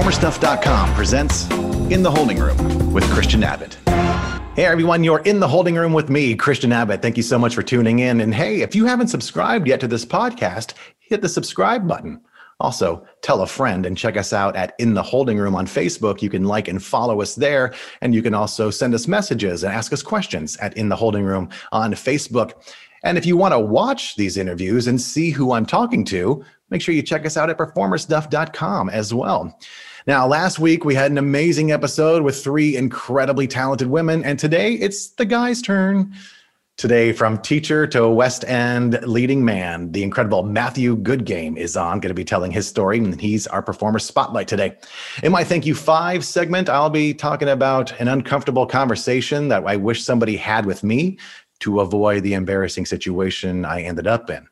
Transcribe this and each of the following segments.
PerformerStuff.com presents In the Holding Room with Christian Abbott. Hey everyone, you're in the holding room with me, Christian Abbott. Thank you so much for tuning in. And hey, if you haven't subscribed yet to this podcast, hit the subscribe button. Also, tell a friend and check us out at In the Holding Room on Facebook. You can like and follow us there. And you can also send us messages and ask us questions at In the Holding Room on Facebook. And if you want to watch these interviews and see who I'm talking to, make sure you check us out at performerstuff.com as well. Now, last week we had an amazing episode with three incredibly talented women, and today it's the guy's turn. Today, from teacher to West End leading man, the incredible Matthew Goodgame is on, going to be telling his story, and he's our performer spotlight today. In my Thank You Five segment, I'll be talking about an uncomfortable conversation that I wish somebody had with me to avoid the embarrassing situation I ended up in.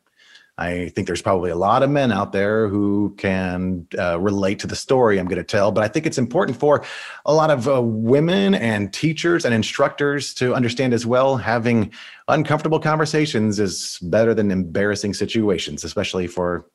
I think there's probably a lot of men out there who can uh, relate to the story I'm going to tell, but I think it's important for a lot of uh, women and teachers and instructors to understand as well. Having uncomfortable conversations is better than embarrassing situations, especially for,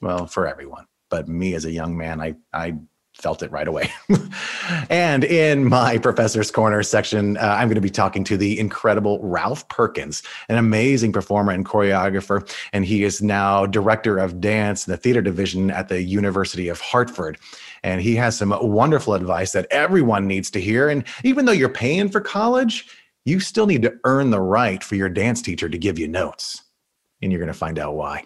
well, for everyone. But me as a young man, I, I felt it right away. and in my Professor's Corner section, uh, I'm going to be talking to the incredible Ralph Perkins, an amazing performer and choreographer. And he is now director of dance in the theater division at the University of Hartford. And he has some wonderful advice that everyone needs to hear. And even though you're paying for college, you still need to earn the right for your dance teacher to give you notes. And you're going to find out why.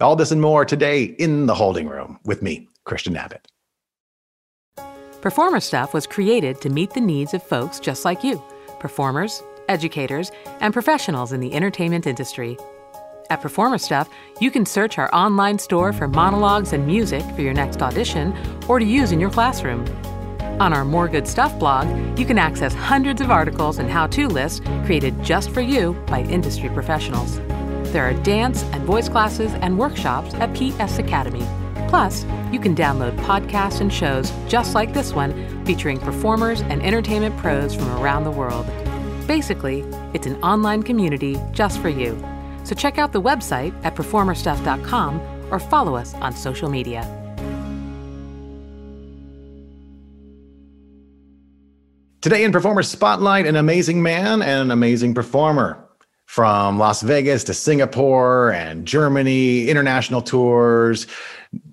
All this and more today in the holding room with me, Christian Abbott. Performer Stuff was created to meet the needs of folks just like you performers, educators, and professionals in the entertainment industry. At Performer Stuff, you can search our online store for monologues and music for your next audition or to use in your classroom. On our More Good Stuff blog, you can access hundreds of articles and how to lists created just for you by industry professionals. There are dance and voice classes and workshops at PS Academy. Plus, you can download podcasts and shows just like this one featuring performers and entertainment pros from around the world. Basically, it's an online community just for you. So check out the website at performerstuff.com or follow us on social media. Today in Performer Spotlight, an amazing man and an amazing performer from Las Vegas to Singapore and Germany, international tours,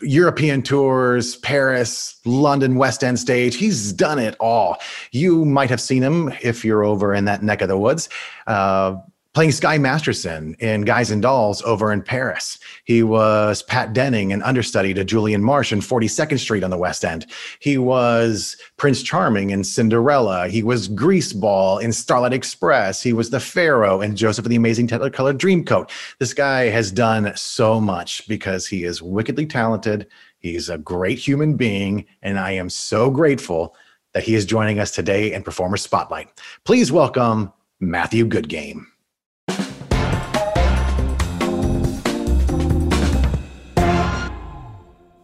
European tours, Paris, London, West End stage. He's done it all. You might have seen him if you're over in that neck of the woods. Uh, playing Sky Masterson in Guys and Dolls over in Paris. He was Pat Denning, an understudy to Julian Marsh in 42nd Street on the West End. He was Prince Charming in Cinderella. He was Greaseball in Starlight Express. He was the Pharaoh in Joseph and the Amazing Technicolor Dreamcoat. This guy has done so much because he is wickedly talented. He's a great human being, and I am so grateful that he is joining us today in Performer Spotlight. Please welcome Matthew Goodgame.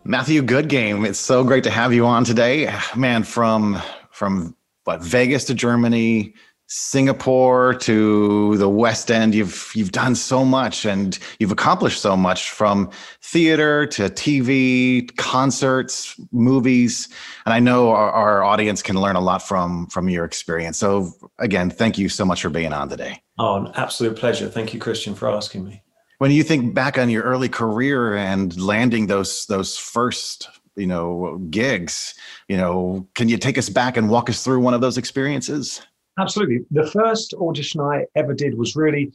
Matthew Goodgame, it's so great to have you on today. Man, from from what Vegas to Germany, Singapore to the West End, you've you've done so much and you've accomplished so much from theater to TV, concerts, movies, and I know our, our audience can learn a lot from from your experience. So again, thank you so much for being on today. Oh, an absolute pleasure. Thank you, Christian, for asking me when you think back on your early career and landing those those first you know gigs you know can you take us back and walk us through one of those experiences? Absolutely. The first audition i ever did was really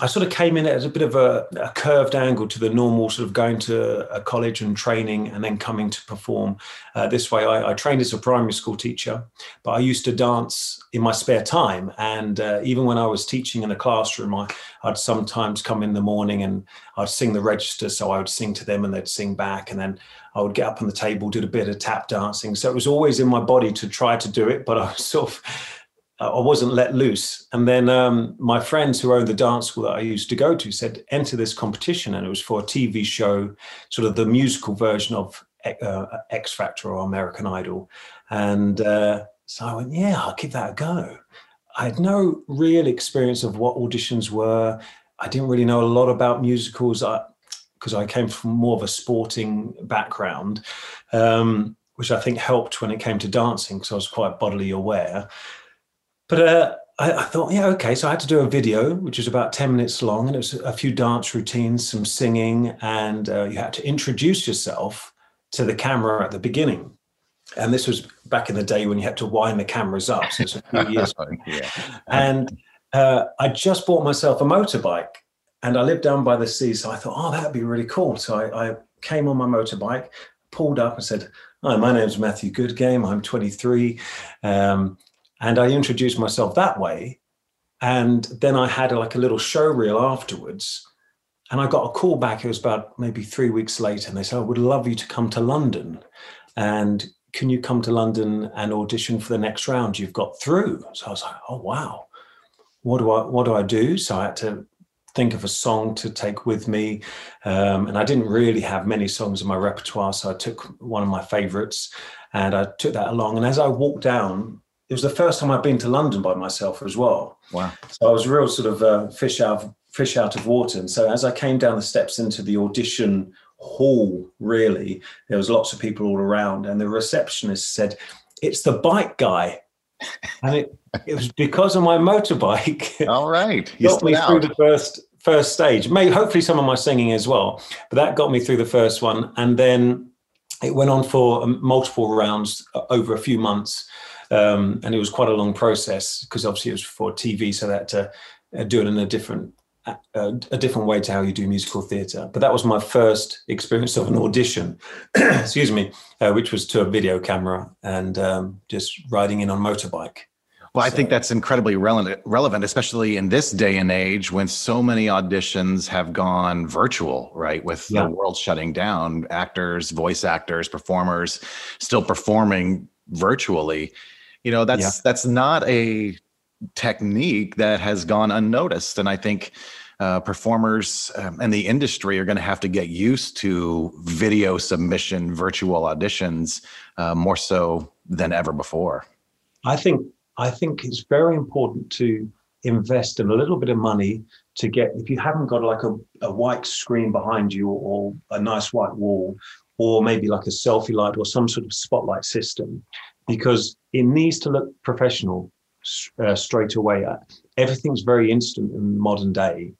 I sort of came in as a bit of a, a, curved angle to the normal sort of going to a college and training and then coming to perform. Uh, this way, I, I, trained as a primary school teacher, but I used to dance in my spare time. And uh, even when I was teaching in the classroom, I, would sometimes come in the morning and I'd sing the register. So I would sing to them and they'd sing back. And then I would get up on the table, did a bit of tap dancing. So it was always in my body to try to do it, but I was sort of I wasn't let loose. And then um, my friends who owned the dance school that I used to go to said, enter this competition. And it was for a TV show, sort of the musical version of uh, X Factor or American Idol. And uh, so I went, yeah, I'll give that a go. I had no real experience of what auditions were. I didn't really know a lot about musicals because I, I, came from more of a sporting background. Um, which I think helped when it came to dancing because I was quite bodily aware. But uh, I, I, thought, yeah, okay. So I had to do a video, which was about 10 minutes long, and it was a few dance routines, some singing, and uh, you had to introduce yourself to the camera at the beginning. And this was back in the day when you had to wind the cameras up. So it's a few years. yeah. And uh, I just bought myself a motorbike and I lived down by the sea. So I thought, oh, that'd be really cool. So I, I came on my motorbike, pulled up and said, Hi, my name's Matthew Goodgame. I'm 23. Um, and I introduced myself that way. And then I had like a little show reel afterwards. And I got a call back. It was about maybe three weeks later. And they said, I would love you to come to London. And can you come to London and audition for the next round you've got through? So I was like, oh, wow. What do I, what do I do? So I had to think of a song to take with me. Um, and I didn't really have many songs in my repertoire. So I took one of my favorites and I took that along. And as I walked down, it was the first time I'd been to London by myself as well. Wow. So I was real sort of uh, fish out of, fish out of water. And so as I came down the steps into the audition hall, really, there was lots of people all around. And the receptionist said, it's the bike guy. And it, it was because of my motorbike. All right. You got me out. through the first first stage. Maybe hopefully some of my singing as well. But that got me through the first one. And then it went on for um, multiple rounds uh, over a few months. Um, and it was quite a long process because obviously it was for TV, so that to uh, do it in a different uh, a different way to how you do musical theatre. But that was my first experience of an audition, excuse me, uh, which was to a video camera and um, just riding in on motorbike. Well, I think that's incredibly relevant, relevant, especially in this day and age when so many auditions have gone virtual, right? With yeah. the world shutting down, actors, voice actors, performers still performing virtually. You know, that's yeah. that's not a technique that has gone unnoticed, and I think uh, performers um, and the industry are going to have to get used to video submission, virtual auditions, uh, more so than ever before. I think I think it's very important to invest in a little bit of money to get if you haven't got like a, a white screen behind you or a nice white wall or maybe like a selfie light or some sort of spotlight system because it needs to look professional uh, straight away everything's very instant in modern day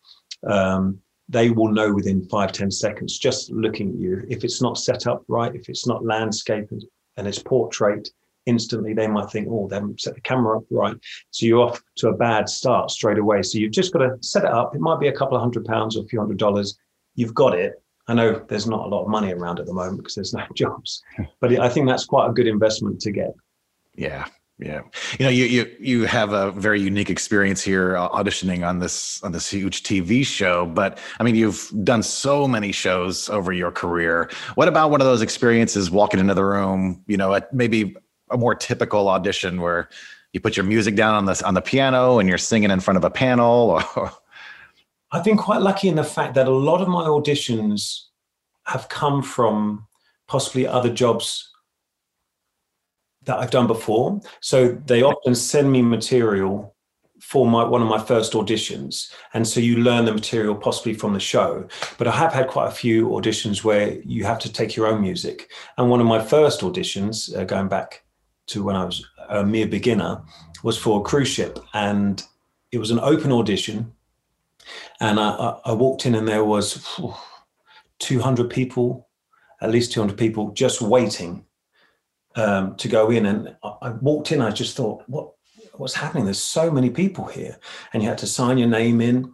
um, they will know within five ten seconds just looking at you if it's not set up right if it's not landscape and it's portrait instantly they might think, oh, they haven't set the camera up right. So you're off to a bad start straight away. So you've just got to set it up. It might be a couple of hundred pounds or a few hundred dollars. You've got it. I know there's not a lot of money around at the moment because there's no jobs, but I think that's quite a good investment to get. Yeah, yeah, you know, you you you have a very unique experience here uh, auditioning on this on this huge TV show. But I mean, you've done so many shows over your career. What about one of those experiences walking into the room? You know, at maybe a more typical audition where you put your music down on the on the piano and you're singing in front of a panel or I've been quite lucky in the fact that a lot of my auditions have come from possibly other jobs that I've done before. So they often send me material for my one of my first auditions and so you learn the material possibly from the show but i have had quite a few auditions where you have to take your own music and one of my first auditions uh, going back to when I was a mere beginner was for a cruise ship, and it was an open audition. And I, I walked in, and there was 200 people, at least 200 people, just waiting um, to go in. And I walked in, I just thought, what what's happening? There's so many people here, and you had to sign your name in.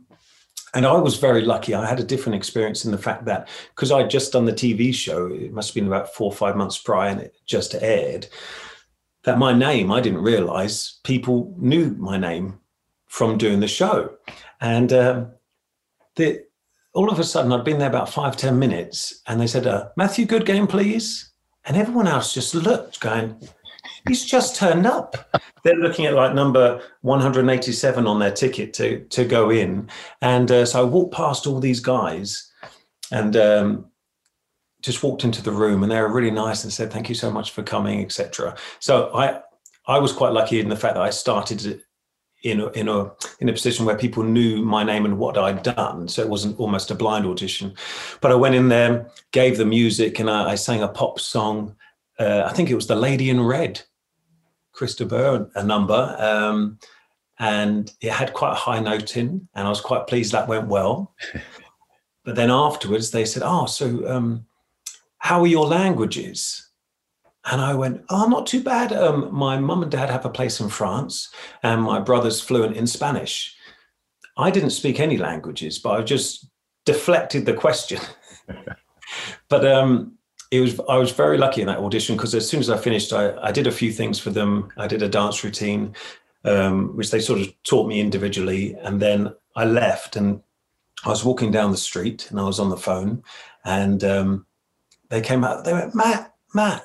And I was very lucky. I had a different experience in the fact that because I'd just done the TV show, it must have been about four or five months prior, and it just aired that my name, I didn't realize people knew my name from doing the show. And um, the, all of a sudden, I'd been there about five ten minutes, and they said, uh, Matthew Goodgame, please. And everyone else just looked, going, he's just turned up. They're looking at like number 187 on their ticket to, to go in. And uh, so I walked past all these guys, and um, just walked into the room and they were really nice and said thank you so much for coming etc so i i was quite lucky in the fact that i started in a, in a in a position where people knew my name and what I'd done, so it wasn't almost a blind audition. But I went in there, gave the music, and I, I sang a pop song, uh, I think it was the Lady in Red, Chris de Burgh, a number. Um, and it had quite a high note in, and I was quite pleased that went well. but then afterwards, they said, "Oh, so um, how are your languages?" And I went, "Oh, not too bad. Um, my mum and dad have a place in France, and my brother's fluent in Spanish. I didn't speak any languages, but I just deflected the question." but um, it was I was very lucky in that audition because as soon as I finished, I, I did a few things for them. I did a dance routine, um, which they sort of taught me individually. And then I left and I was walking down the street and I was on the phone and um, they came out, they went, Matt, Matt,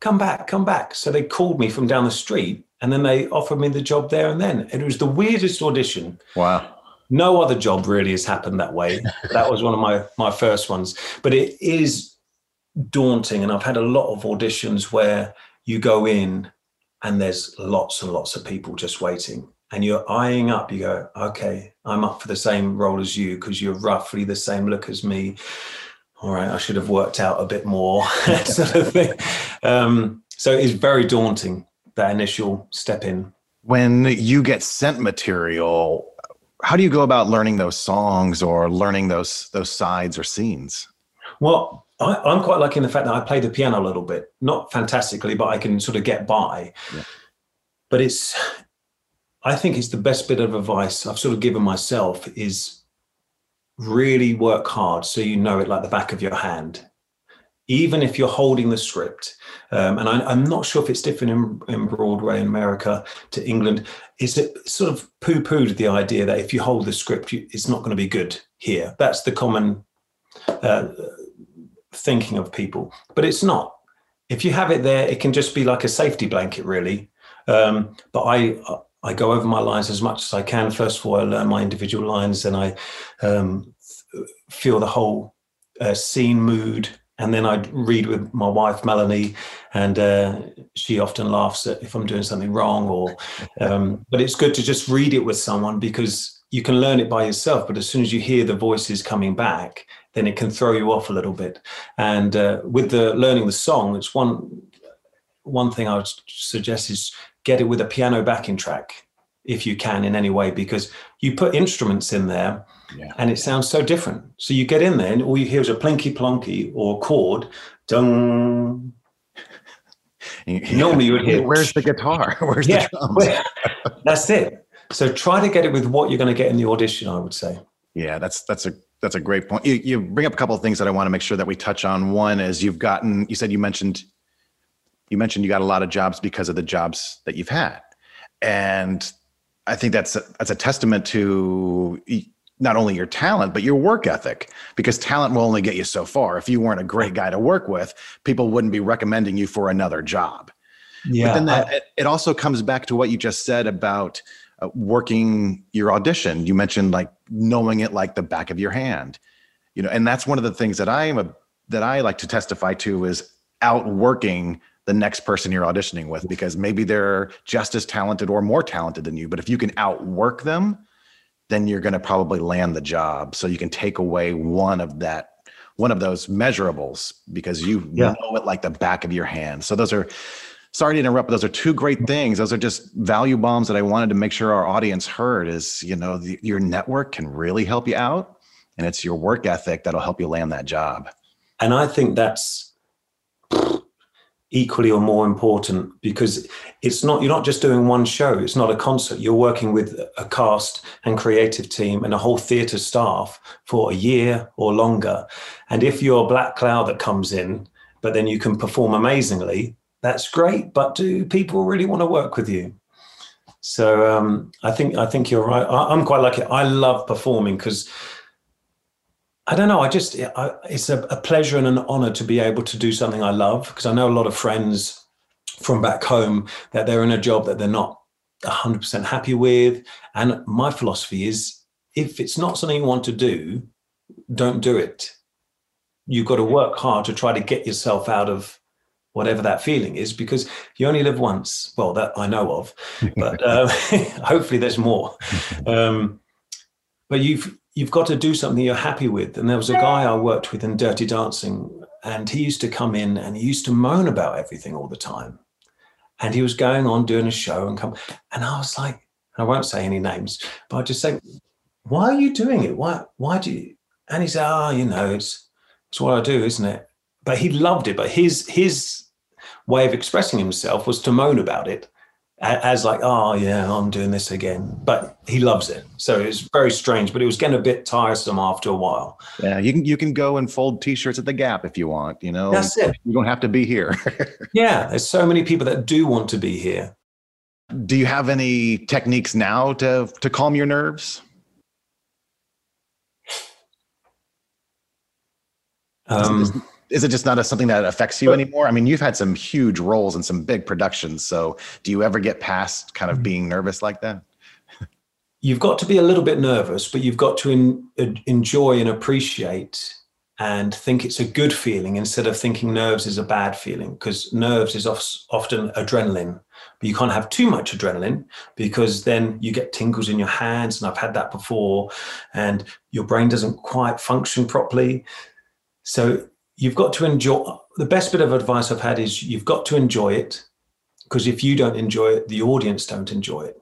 come back, come back. So they called me from down the street and then they offered me the job there and then. It was the weirdest audition. Wow. No other job really has happened that way. that was one of my my first ones. But it is daunting. And I've had a lot of auditions where you go in and there's lots and lots of people just waiting and you're eyeing up you go okay i'm up for the same role as you because you're roughly the same look as me all right i should have worked out a bit more sort of thing um, so it's very daunting that initial step in when you get sent material how do you go about learning those songs or learning those those sides or scenes well I, am quite lucky in the fact that I play the piano a little bit, not fantastically, but I can sort of get by. Yeah. But it's, I think it's the best bit of advice I've sort of given myself is really work hard so you know it like the back of your hand. Even if you're holding the script, um, and I, am not sure if it's different in, in, Broadway in America to England, is it sort of poo pooed the idea that if you hold the script, you, it's not going to be good here. That's the common uh, thinking of people, but it's not. If you have it there, it can just be like a safety blanket, really. Um, but I I go over my lines as much as I can. First of all, I learn my individual lines, then I um, feel the whole uh, scene mood. And then I read with my wife Melanie, and uh, she often laughs at if I'm doing something wrong. Or, um, but it's good to just read it with someone because you can learn it by yourself. But as soon as you hear the voices coming back, then it can throw you off a little bit. And uh, with the learning the song, it's one one thing I would suggest is get it with a piano backing track if you can in any way, because you put instruments in there yeah. and it sounds so different. So you get in there and all you hear is a plinky plonky or a chord, dung. Yeah. Normally you would hear. Where's the guitar? Where's yeah, the drums? that's it. So try to get it with what you're going to get in the audition. I would say. Yeah, that's that's a that's a great point. You, you bring up a couple of things that I want to make sure that we touch on. One is you've gotten, you said you mentioned, you mentioned you got a lot of jobs because of the jobs that you've had, and I think that's a, that's a testament to not only your talent but your work ethic. Because talent will only get you so far. If you weren't a great guy to work with, people wouldn't be recommending you for another job. Yeah, but then that I, it also comes back to what you just said about uh, working your audition. You mentioned like knowing it like the back of your hand, you know, and that's one of the things that I am a that I like to testify to is outworking the next person you're auditioning with because maybe they're just as talented or more talented than you. But if you can outwork them, then you're going to probably land the job. So you can take away one of that one of those measurables because you yeah. know it like the back of your hand. So those are sorry to interrupt but those are two great things those are just value bombs that i wanted to make sure our audience heard is you know the, your network can really help you out and it's your work ethic that'll help you land that job and i think that's equally or more important because it's not you're not just doing one show it's not a concert you're working with a cast and creative team and a whole theatre staff for a year or longer and if you're a black cloud that comes in but then you can perform amazingly that's great, but do people really want to work with you? So um, I think I think you're right. I, am quite lucky. I love performing because I don't know. I just I, it's a, a, pleasure and an honor to be able to do something I love because I know a lot of friends from back home that they're in a job that they're not 100% happy with. And my philosophy is if it's not something you want to do, don't do it. You've got to work hard to try to get yourself out of whatever that feeling is because you only live once well that i know of but uh, hopefully there's more um, but you've you've got to do something you're happy with and there was a guy i worked with in dirty dancing and he used to come in and he used to moan about everything all the time. And he was going on doing a show and come, and I was like, I won't say any names, but I just say, why are you doing it? Why, why do you? And he said, oh, you know, it's, it's what I do, isn't it? But he loved it. But his, his way of expressing himself was to moan about it as like, oh yeah, I'm doing this again. But he loves it, so it was very strange. But it was getting a bit tiresome after a while. Yeah, you can you can go and fold T-shirts at the Gap if you want. You know, that's it. You don't have to be here. yeah, there's so many people that do want to be here. Do you have any techniques now to to calm your nerves? Um, is it just not a, something that affects you anymore? I mean, you've had some huge roles in some big productions. So do you ever get past kind of mm. being nervous like that? You've got to be a little bit nervous, but you've got to in, enjoy and appreciate and think it's a good feeling instead of thinking nerves is a bad feeling because nerves is often adrenaline but you can't have too much adrenaline because then you get tingles in your hands and i've had that before and your brain doesn't quite function properly so you've got to enjoy the best bit of advice I've had is you've got to enjoy it because if you don't enjoy it, the audience don't enjoy it.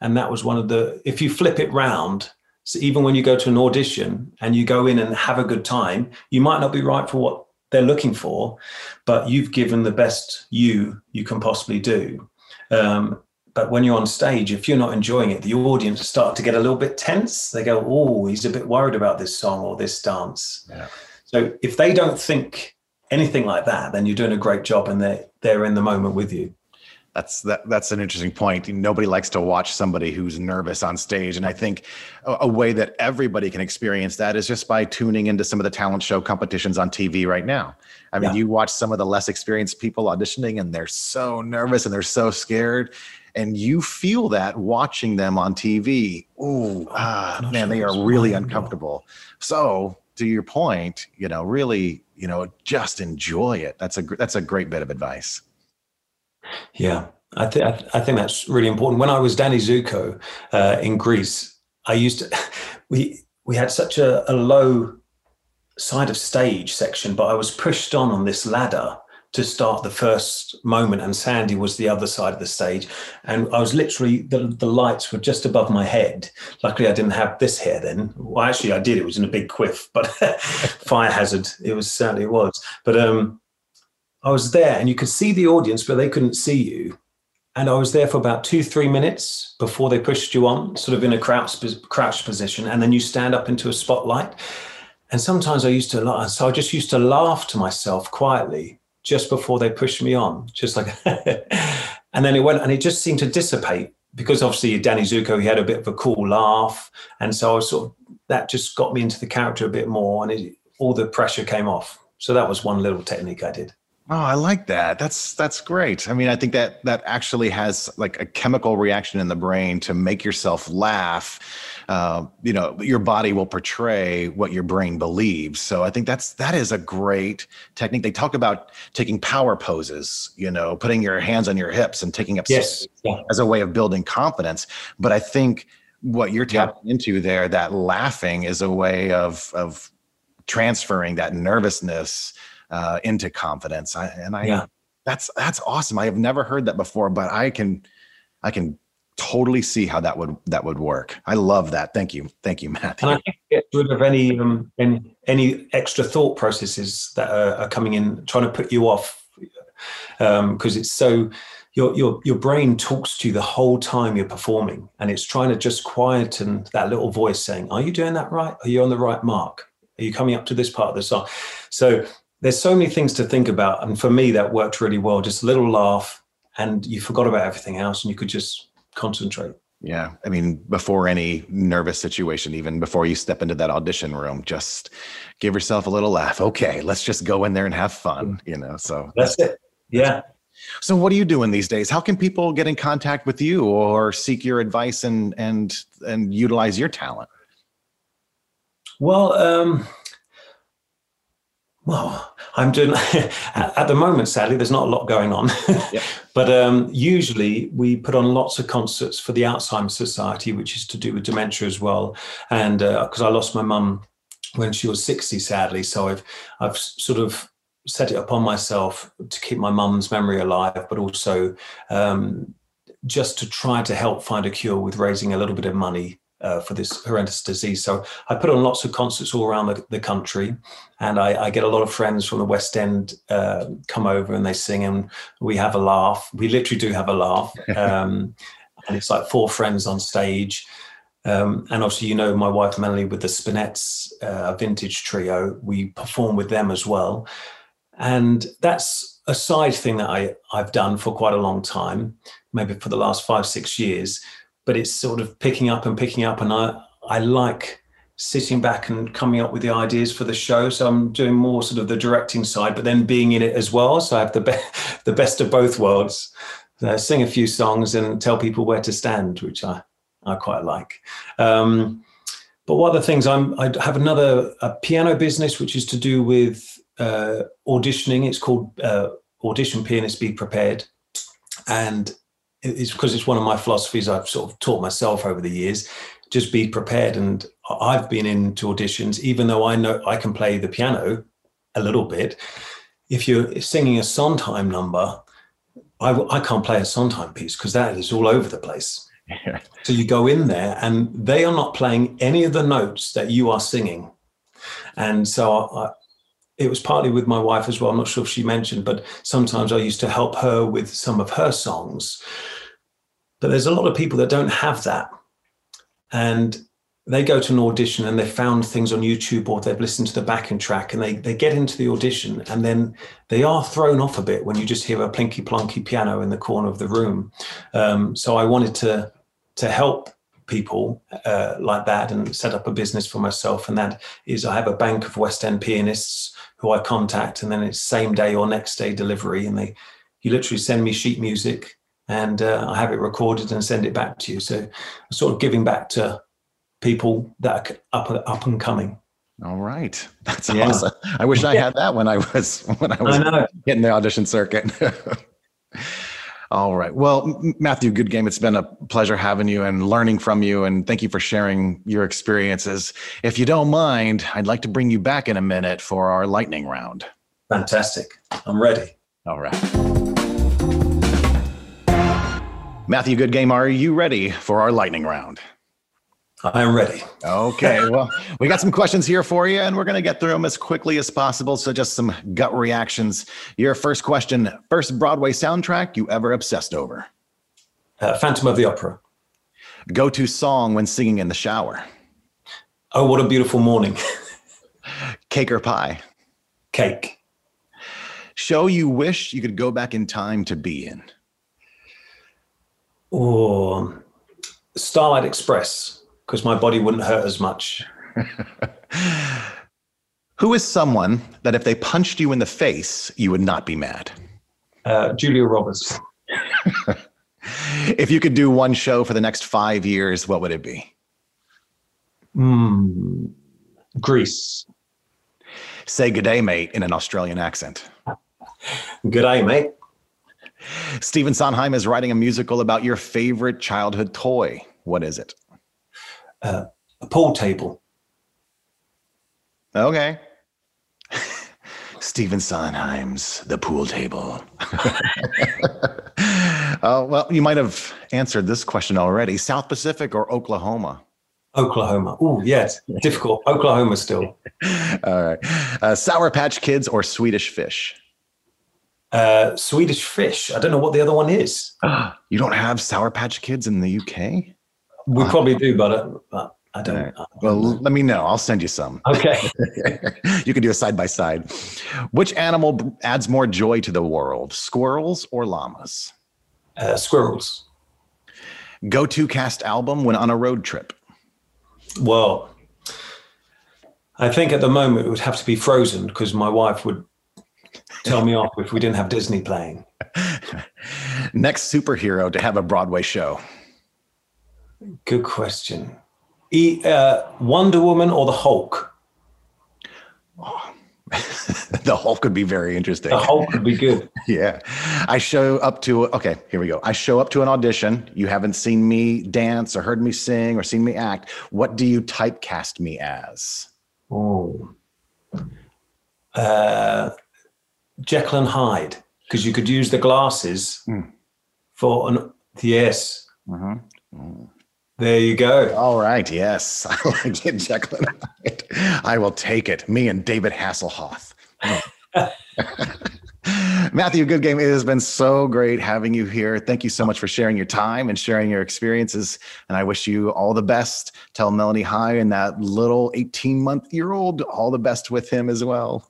And that was one of the, if you flip it round, so even when you go to an audition and you go in and have a good time, you might not be right for what they're looking for, but you've given the best you you can possibly do. Um, but when you're on stage, if you're not enjoying it, the audience start to get a little bit tense. They go, "Oh, he's a bit worried about this song or this dance." Yeah. So if they don't think anything like that, then you're doing a great job and they're they're in the moment with you. That's that, that's an interesting point. Nobody likes to watch somebody who's nervous on stage, and I think a, a, way that everybody can experience that is just by tuning into some of the talent show competitions on TV right now. I mean, yeah. you watch some of the less experienced people auditioning, and they're so nervous and they're so scared, and you feel that watching them on TV. Ooh, oh, ah, man, they are really uncomfortable. So to your point, you know, really, you know, just enjoy it. That's a that's a great bit of advice. Yeah, I think I think that's really important. When I was Danny Zuko uh, in Grease, I used to we we had such a, a low side of stage section, but I was pushed on on this ladder to start the first moment and sandy was the other side of the stage. And i was literally the, the lights were just above my head. Luckily i didn't have this hair then. Well actually i did. It was in a big quiff but fire hazard. It was certainly it was. But um i was there and you could see the audience but they couldn't see you. And i was there for about two three minutes before they pushed you on sort of in a crouch crouch position and then you stand up into a spotlight. And sometimes i used to laugh so i just used to laugh to myself quietly just before they pushed me on, just like, and then it went and it just seemed to dissipate because obviously Danny Zuko, he had a bit of a cool laugh. And so I was sort of, that just got me into the character a bit more and it, all the pressure came off. So that was one little technique I did. Oh, I like that. That's that's great. I mean, I think that that actually has like a chemical reaction in the brain to make yourself laugh. Uh, you know, your body will portray what your brain believes. So I think that's that is a great technique. They talk about taking power poses. You know, putting your hands on your hips and taking up yes. yeah. as a way of building confidence. But I think what you're tapping yeah. into there, that laughing, is a way of of transferring that nervousness uh, into confidence. I, and I, yeah. that's that's awesome. I have never heard that before, but I can, I can totally see how that would that would work. I love that. Thank you, thank you, Matt. And I think get rid of any um, any, any extra thought processes that are, are coming in, trying to put you off, because um, it's so. Your, your, your brain talks to you the whole time you're performing and it's trying to just quieten that little voice saying are you doing that right are you on the right mark are you coming up to this part of the song so there's so many things to think about. And for me, that worked really well. Just a little laugh, and you forgot about everything else, and you could just concentrate. Yeah. I mean, before any nervous situation, even before you step into that audition room, just give yourself a little laugh. Okay, let's just go in there and have fun, you know? So that's, that's it. Yeah. So what are you doing these days? How can people get in contact with you or seek your advice and and and utilize your talent? Well, um, well, I'm doing at the moment. Sadly, there's not a lot going on, yep. but um, usually we put on lots of concerts for the Alzheimer's Society, which is to do with dementia as well. And because uh, I lost my mum when she was 60, sadly, so I've I've sort of set it upon myself to keep my mum's memory alive, but also um, just to try to help find a cure with raising a little bit of money uh, for this horrendous disease. So I put on lots of concerts all around the, the country, and I, I, get a lot of friends from the West End uh, come over and they sing, and we have a laugh. We literally do have a laugh, um, and it's like four friends on stage. Um, and obviously, you know, my wife Melanie with the Spinettes, uh, vintage trio, we perform with them as well. And that's a side thing that I, I've done for quite a long time, maybe for the last five, six years. But it's sort of picking up and picking up. And I, I like sitting back and coming up with the ideas for the show. So I'm doing more sort of the directing side, but then being in it as well. So I have the, be- the best of both worlds. Uh, sing a few songs and tell people where to stand, which I, I quite like. Um, but one of the things I'm, I have another a piano business, which is to do with uh, auditioning. It's called uh, Audition Pianist Be Prepared. And it's because it's one of my philosophies I've sort of taught myself over the years. Just be prepared. And I've been into auditions, even though I know I can play the piano a little bit. If you're singing a Sondheim number, I, I can't play a Sondheim piece because that is all over the place. so you go in there and they are not playing any of the notes that you are singing. And so I, it was partly with my wife as well. I'm not sure if she mentioned, but sometimes I used to help her with some of her songs. But there's a lot of people that don't have that. And they go to an audition and they found things on YouTube or they've listened to the backing track and they, they get into the audition and then they are thrown off a bit when you just hear a plinky plonky piano in the corner of the room. Um, so I wanted to to help people uh, like that and set up a business for myself. And that is I have a bank of West End pianists who I contact, and then it's same day or next day delivery. And they, you literally send me sheet music, and uh, I have it recorded and send it back to you. So, sort of giving back to people that are up up and coming. All right, that's yeah. awesome. I wish I had that when I was when I was I getting the audition circuit. All right. Well, Matthew Goodgame. it's been a pleasure having you and learning from you. And thank you for sharing your experiences. If you don't mind, I'd like to bring you back in a minute for our lightning round. Fantastic. I'm ready. All right. Matthew Goodgame, are you ready for our lightning round? I'm ready. Okay. Well, we got some questions here for you, and we're going to get through them as quickly as possible. So, just some gut reactions. Your first question First Broadway soundtrack you ever obsessed over? Uh, Phantom of the Opera. Go to song when singing in the shower? Oh, what a beautiful morning. Cake or pie? Cake. Show you wish you could go back in time to be in? Or Starlight Express because my body wouldn't hurt as much. Who is someone that if they punched you in the face, you would not be mad? Uh, Julia Roberts. if you could do one show for the next five years, what would it be? Mm, Grease. Say good day, mate, in an Australian accent. Good day, mate. Stephen Sondheim is writing a musical about your favorite childhood toy. What is it? uh, a pool table. Okay. Stephen Sondheim's The Pool Table. uh, well, you might have answered this question already. South Pacific or Oklahoma? Oklahoma. Oh, yes. Difficult. Oklahoma still. All right. Uh, Sour Patch Kids or Swedish Fish? Uh, Swedish Fish. I don't know what the other one is. you don't have Sour Patch Kids in the UK? We probably do, but, uh, I don't. Right. Well, let me know. I'll send you some. Okay. you can do a side by side. Which animal adds more joy to the world, squirrels or llamas? Uh, squirrels. Go to cast album when on a road trip? Well, I think at the moment it would have to be Frozen because my wife would tell me off if we didn't have Disney playing. Next superhero to have a Broadway show. Good question. E, uh, Wonder Woman or the Hulk? Oh. the Hulk could be very interesting. The Hulk could be good. yeah. I show up to, okay, here we go. I show up to an audition. You haven't seen me dance or heard me sing or seen me act. What do you typecast me as? Oh. Uh, Jekyll and Hyde because you could use the glasses mm. for an yes. Mm-hmm. Mm. There you go. All right. Yes. I like it, Jekyll and Hyde. I will take it. Me and David Hasselhoff. Matthew Goodgame, it has been so great having you here. Thank you so much for sharing your time and sharing your experiences. And I wish you all the best. Tell Melanie hi and that little 18 month year old all the best with him as well.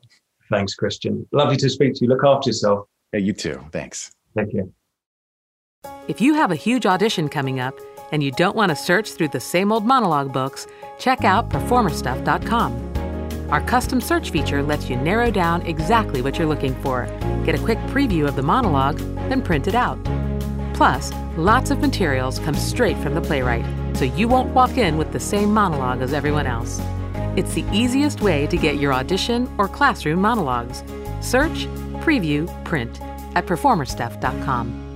Thanks, Christian. Lovely to speak to you. Look after yourself. Yeah, you too. Thanks. Thank you. If you have a huge audition coming up and you don't want to search through the same old monologue books, check out performerstuff.com. Our custom search feature lets you narrow down exactly what you're looking for, get a quick preview of the monologue, then print it out. Plus, lots of materials come straight from the playwright, so you won't walk in with the same monologue as everyone else. It's the easiest way to get your audition or classroom monologues. Search, preview, print at performerstuff.com.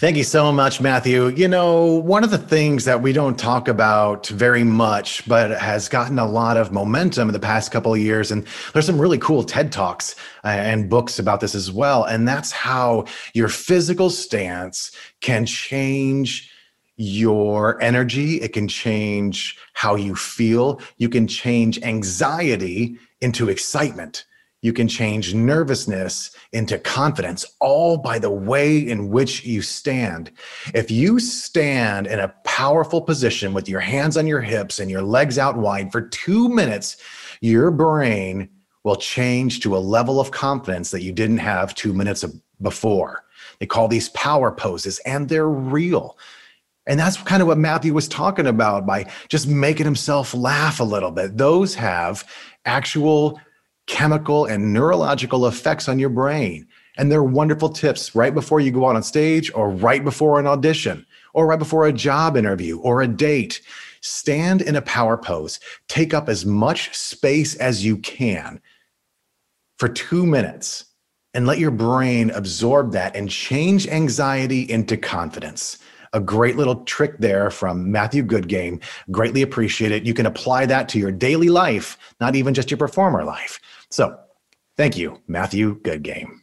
Thank you so much, Matthew. You know, one of the things that we don't talk about very much, but has gotten a lot of momentum in the past couple of years, and there's some really cool TED Talks uh, and books about this as well. And that's how your physical stance can change your energy, it can change how you feel, you can change anxiety into excitement. You can change nervousness into confidence, all by the way in which you stand. If you stand in a powerful position with your hands on your hips and your legs out wide for two minutes, your brain will change to a level of confidence that you didn't have two minutes before. They call these power poses, and they're real. And that's kind of what Matthew was talking about by just making himself laugh a little bit. Those have actual chemical and neurological effects on your brain. And they're wonderful tips right before you go out on stage or right before an audition or right before a job interview or a date. Stand in a power pose, take up as much space as you can for two minutes and let your brain absorb that and change anxiety into confidence. A great little trick there from Matthew Goodgame. Greatly appreciate it. You can apply that to your daily life, not even just your performer life. So thank you, Matthew Goodgame.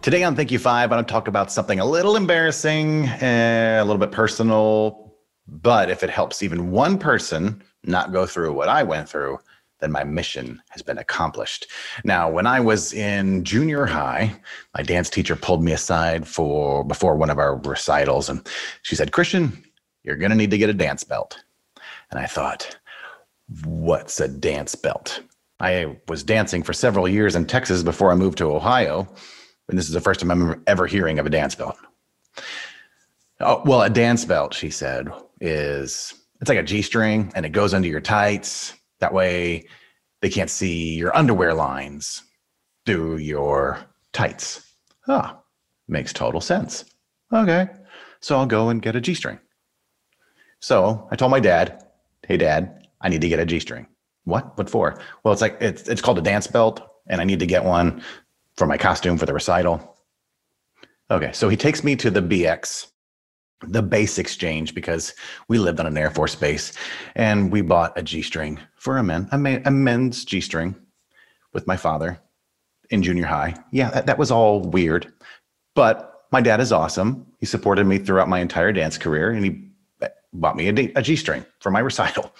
Today on Thank You Five, I'm going to talk about something a little embarrassing, eh, a little bit personal, but if it helps even one person not go through what I went through, then my mission has been accomplished. Now, when I was in junior high, my dance teacher pulled me aside for before one of our recitals and she said, "Christian, you're going to need to get a dance belt. And I thought, what's a dance belt? I was dancing for several years in Texas before I moved to Ohio. And this is the first time I'm ever hearing of a dance belt. Oh, well, a dance belt, she said, is it's like a G string and it goes under your tights. That way they can't see your underwear lines through your tights. Ah, makes total sense. Okay. So I'll go and get a G string. So I told my dad, "Hey, Dad, I need to get a G-string." What? What for? Well, it's like it's it's called a dance belt, and I need to get one for my costume for the recital. Okay, so he takes me to the BX, the base exchange, because we lived on an Air Force base, and we bought a G-string for a men, a, man, a men's G-string, with my father in junior high. Yeah, that, that was all weird, but my dad is awesome. He supported me throughout my entire dance career, and he bought me a, a G string for my recital.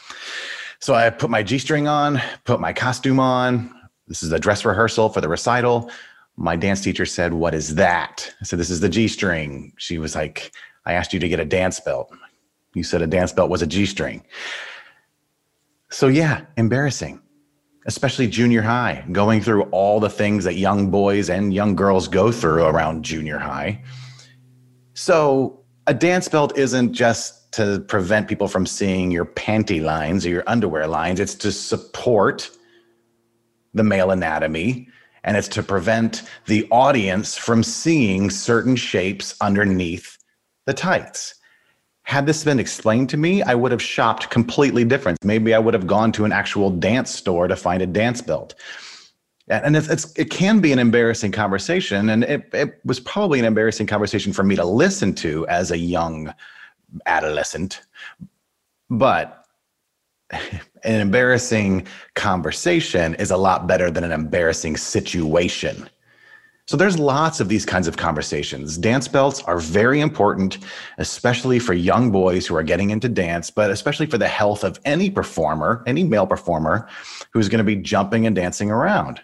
So I put my G string on, put my costume on. This is a dress rehearsal for the recital. My dance teacher said, What is that? I said, This is the G string. She was like, I asked you to get a dance belt. You said a dance belt was a G string. So, yeah, embarrassing, especially junior high, going through all the things that young boys and young girls go through around junior high. So, a dance belt isn't just to prevent people from seeing your panty lines or your underwear lines. It's to support the male anatomy and it's to prevent the audience from seeing certain shapes underneath the tights. Had this been explained to me, I would have shopped completely different. Maybe I would have gone to an actual dance store to find a dance belt. And it's, it's it can be an embarrassing conversation. And it, it was probably an embarrassing conversation for me to listen to as a young adolescent. But an embarrassing conversation is a lot better than an embarrassing situation. So there's lots of these kinds of conversations. Dance belts are very important, especially for young boys who are getting into dance, but especially for the health of any performer, any male performer who's going to be jumping and dancing around.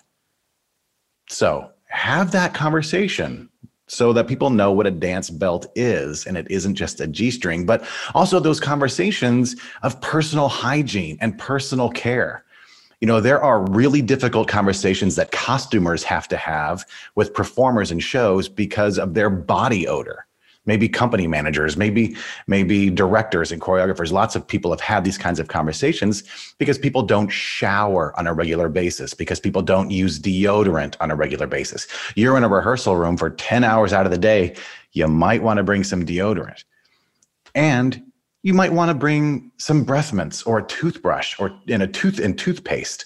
So have that conversation so that people know what a dance belt is and it isn't just a G string, but also those conversations of personal hygiene and personal care. You know, there are really difficult conversations that costumers have to have with performers and shows because of their body odor maybe company managers, maybe maybe directors and choreographers. Lots of people have had these kinds of conversations because people don't shower on a regular basis, because people don't use deodorant on a regular basis. You're in a rehearsal room for 10 hours out of the day, you might want to bring some deodorant. And you might want to bring some breath mints or a toothbrush or in a tooth and toothpaste.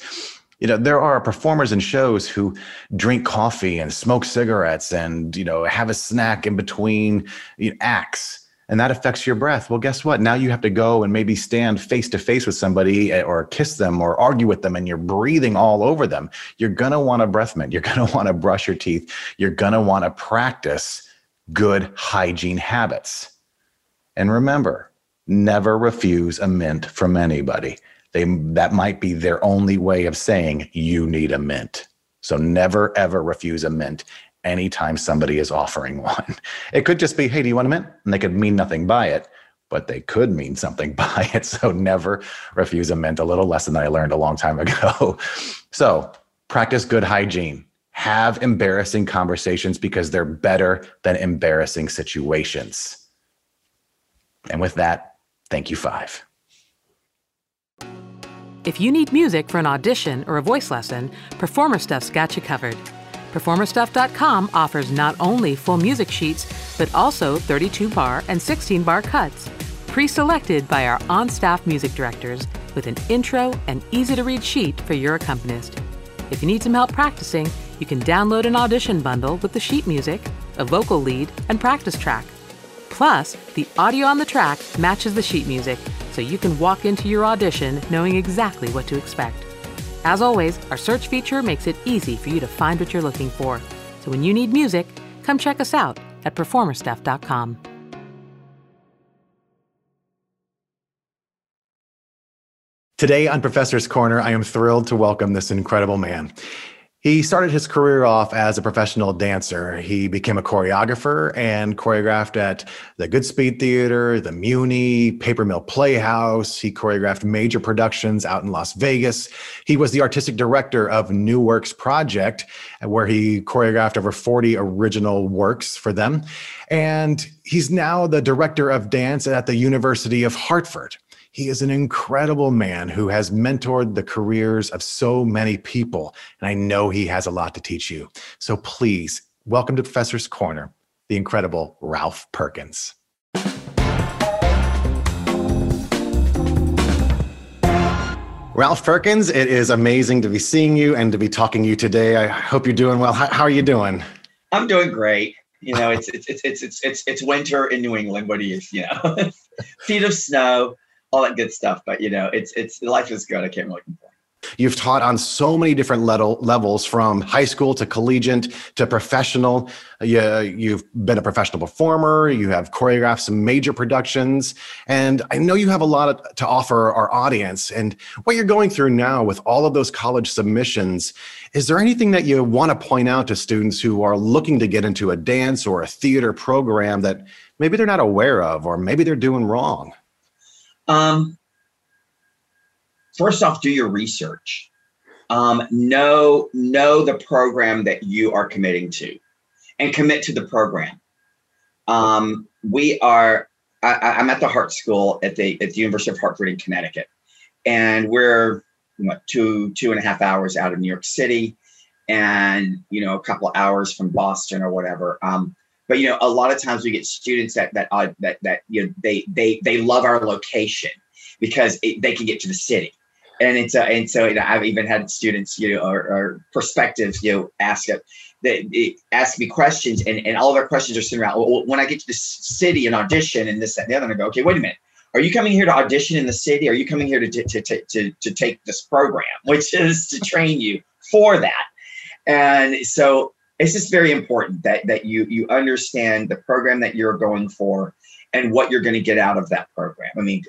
You know there are performers and shows who drink coffee and smoke cigarettes and you know have a snack in between you know, acts and that affects your breath. Well guess what? Now you have to go and maybe stand face to face with somebody eh, or kiss them or argue with them and you're breathing all over them. You're going to want a breath mint. You're going to want to brush your teeth. You're going to want to practice good hygiene habits. And remember never refuse a mint from anybody they that might be their only way of saying you need a mint. So never ever refuse a mint anytime somebody is offering one. It could just be, hey, do you want a mint? And they could mean nothing by it, but they could mean something by it. So never refuse a mint. A little lesson that I learned a long time ago. so practice good hygiene. Have embarrassing conversations because they're better than embarrassing situations. And with that, thank you, five. If you need music for an audition or a voice lesson, Performer Stuff's got you covered. PerformerStuff.com offers not only full music sheets, but also 32 bar and 16 bar cuts, pre selected by our on staff music directors with an intro and easy to read sheet for your accompanist. If you need some help practicing, you can download an audition bundle with the sheet music, a vocal lead, and practice track. Plus, the audio on the track matches the sheet music, so you can walk into your audition knowing exactly what to expect. As always, our search feature makes it easy for you to find what you're looking for. So when you need music, come check us out at performerstuff.com. Today on Professor's Corner, I am thrilled to welcome this incredible man. He started his career off as a professional dancer. He became a choreographer and choreographed at the Goodspeed Theater, the Muny, Paper Mill Playhouse. He choreographed major productions out in Las Vegas. He was the artistic director of New Works Project, where he choreographed over 40 original works for them. And he's now the director of dance at the University of Hartford. He is an incredible man who has mentored the careers of so many people. And I know he has a lot to teach you. So please welcome to Professor's Corner, the incredible Ralph Perkins. Ralph Perkins, it is amazing to be seeing you and to be talking to you today. I hope you're doing well. How, how are you doing? I'm doing great. You know, it's it's it's it's it's it's winter in New England. What do you you know? Feet of snow, all that good stuff. But you know, it's it's life is good. I can't really complain. You've taught on so many different level, levels from high school to collegiate to professional. You, you've been a professional performer. You have choreographed some major productions. And I know you have a lot to offer our audience. And what you're going through now with all of those college submissions, is there anything that you want to point out to students who are looking to get into a dance or a theater program that maybe they're not aware of or maybe they're doing wrong? Um, first off, do your research. Um, know know the program that you are committing to, and commit to the program. Um, we are. I, am at the Hartt School at the at the University of Hartford in Connecticut, and we're what, two two and a half hours out of New York City, and you know a couple hours from Boston or whatever. Um, but you know a lot of times we get students that that uh, that that you know they they they love our location because it, they can get to the city and it's uh, and so you know, I've even had students, you know, or, or perspectives, you know, ask it, they, ask me questions, and, and all of our questions are sitting around. Well, when I get to the city and audition and this that, and the other, and I go, okay, wait a minute. Are you coming here to audition in the city? Are you coming here to, to, to, to, to take this program, which is to train you for that? And so it's just very important that, that you, you understand the program that you're going for and what you're going to get out of that program. I mean,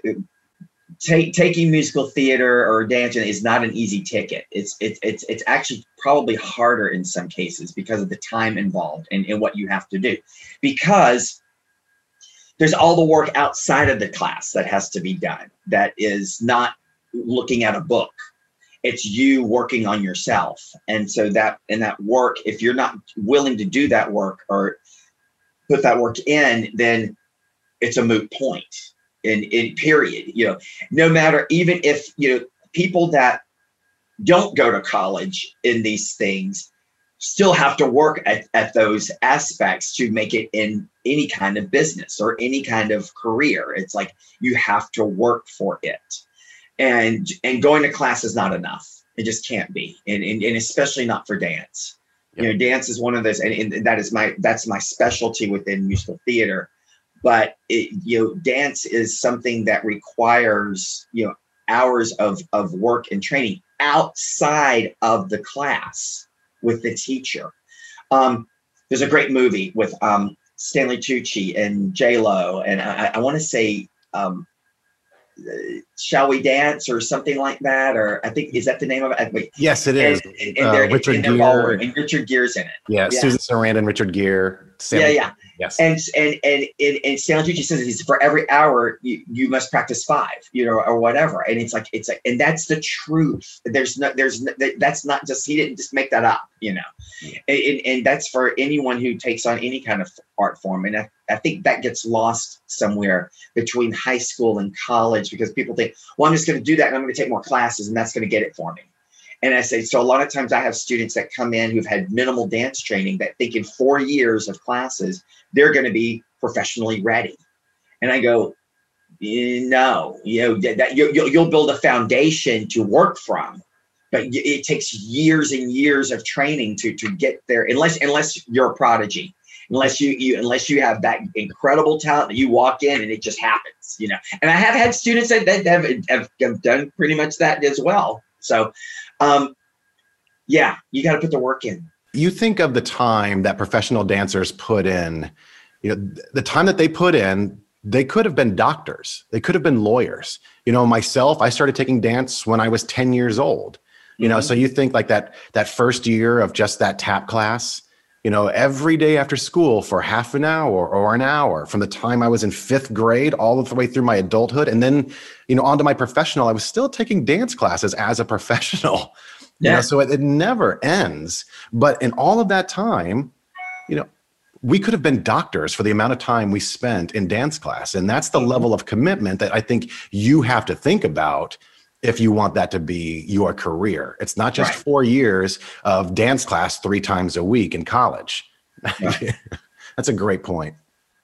take, taking musical theater or dancing is not an easy ticket. It's, it's, it's, it's actually probably harder in some cases because of the time involved and, and what you have to do. Because there's all the work outside of the class that has to be done that is not looking at a book it's you working on yourself. And so that and that work if you're not willing to do that work or put that work in then it's a moot point in in period you know. No matter even if you know people that don't go to college in these things still have to work at, at those aspects to make it in any kind of business or any kind of career. It's like you have to work for it and and going to class is not enough. It just can't be. And, and, and especially not for dance. Yep. you know dance is one of those and, and that is my that's my specialty within musical theater. But it, you know dance is something that requires you know hours of of work and training outside of the class with the teacher. Um, there's a great movie with um, Stanley Tucci and J Lo, and I, I want to say um, shall we dance or something like that or i think is that the name of it? Wait. Yes it is. And, and, uh, richard gere. and richard gere's in it. Yeah, yeah. susan sarandon richard gere yeah yeah Yes. And and and and, and Stanley Tucci says he's for every hour you, you must practice five, you know, or whatever. And it's like it's like, and that's the truth. There's no, there's no, that's not just he didn't just make that up, you know. Yeah. And, and that's for anyone who takes on any kind of art form. And I, I think that gets lost somewhere between high school and college because people think, well, I'm just going to do that and I'm going to take more classes and that's going to get it for me. And I say, so a lot of times I have students that come in who've had minimal dance training that think in four years of classes, they're going to be professionally ready. And I go, eh, no, you know, that you, you'll build a foundation to work from, but it takes years and years of training to, to get there, unless, unless you're a prodigy unless you, you unless you have that incredible talent that you walk in and it just happens you know and i have had students that, that have, have, have done pretty much that as well so um, yeah, you got to put the work in. You think of the time that professional dancers put in, you know, the time that they put in, they could have been doctors, they could have been lawyers. You know, myself, I started taking dance when I was 10 years old. You know, mm-hmm. so you think like that that first year of just that tap class, you know, every day after school for half an hour or an hour from the time I was in fifth grade all the way through my adulthood. And then, you know, onto my professional, I was still taking dance classes as a professional. Yeah. You know, so it, it never ends. But in all of that time, you know, we could have been doctors for the amount of time we spent in dance class. And that's the mm-hmm. level of commitment that I think you have to think about if you want that to be your career. It's not just right. four years of dance class three times a week in college. Right. That's a great point.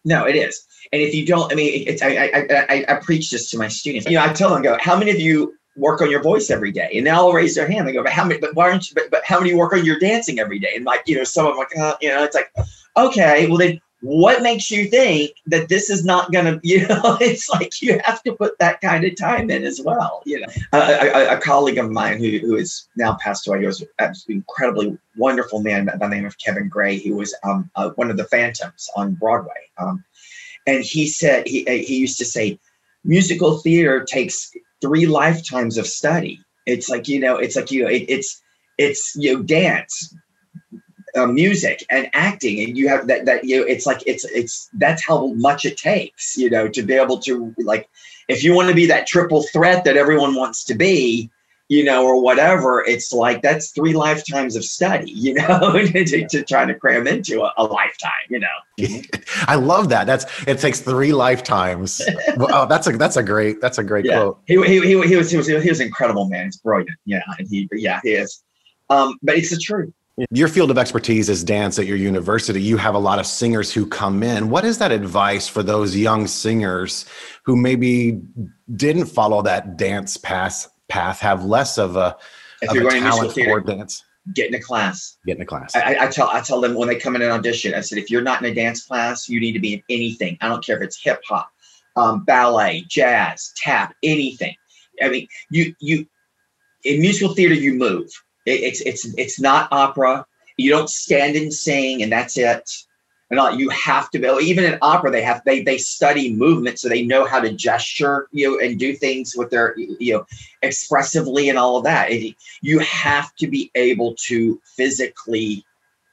No, it is. And if you don't, I mean, it's, I, I, I, I preach this to my students. You know, I tell them, go, how many of you work on your voice every day? And they'll raise their hand. They go, but how many, but why aren't you, but, but how many work on your dancing every day? And like, you know, some of them like, uh, you know, it's like, okay, well then what makes you think that this is not going to you know it's like you have to put that kind of time in as well you know? A, a, a colleague of mine who, who is now passed away was an incredibly wonderful man by the name of kevin gray he was um, uh, one of the phantoms on broadway um, and he said he, uh, he used to say musical theater takes three lifetimes of study. It's like you know it's like you know it, it's it's you know dance uh, music and acting and you have that that you know it's like it's it's that's how much it takes you know to be able to like if you want to be that triple threat that everyone wants to be you know or whatever it's like that's three lifetimes of study you know to, to, try to cram into a, a lifetime you know? I love that. That's it takes three lifetimes. Oh that's a that's a great that's a great yeah. quote. He, he, he, he was he was he was incredible man. He's brilliant. Yeah and he yeah he is. Um but it's the truth your field of expertise is dance at your university. You have a lot of singers who come in. What is that advice for those young singers who maybe didn't follow that dance path path have less of a, if of you're a going talent theater, for dance? get in a class. Get in a class. I, I tell I tell them when they come in an audition, I said, if you're not in a dance class, you need to be in anything. I don't care if it's hip hop, um, ballet, jazz, tap, anything. I mean, you you in musical theater you move. It, it's it's it's not opera. You don't stand and sing and that's it. And all, you have to be even in opera they have they they study movement so they know how to gesture you know and do things with their you know expressively and all of that. It, you have to be able to physically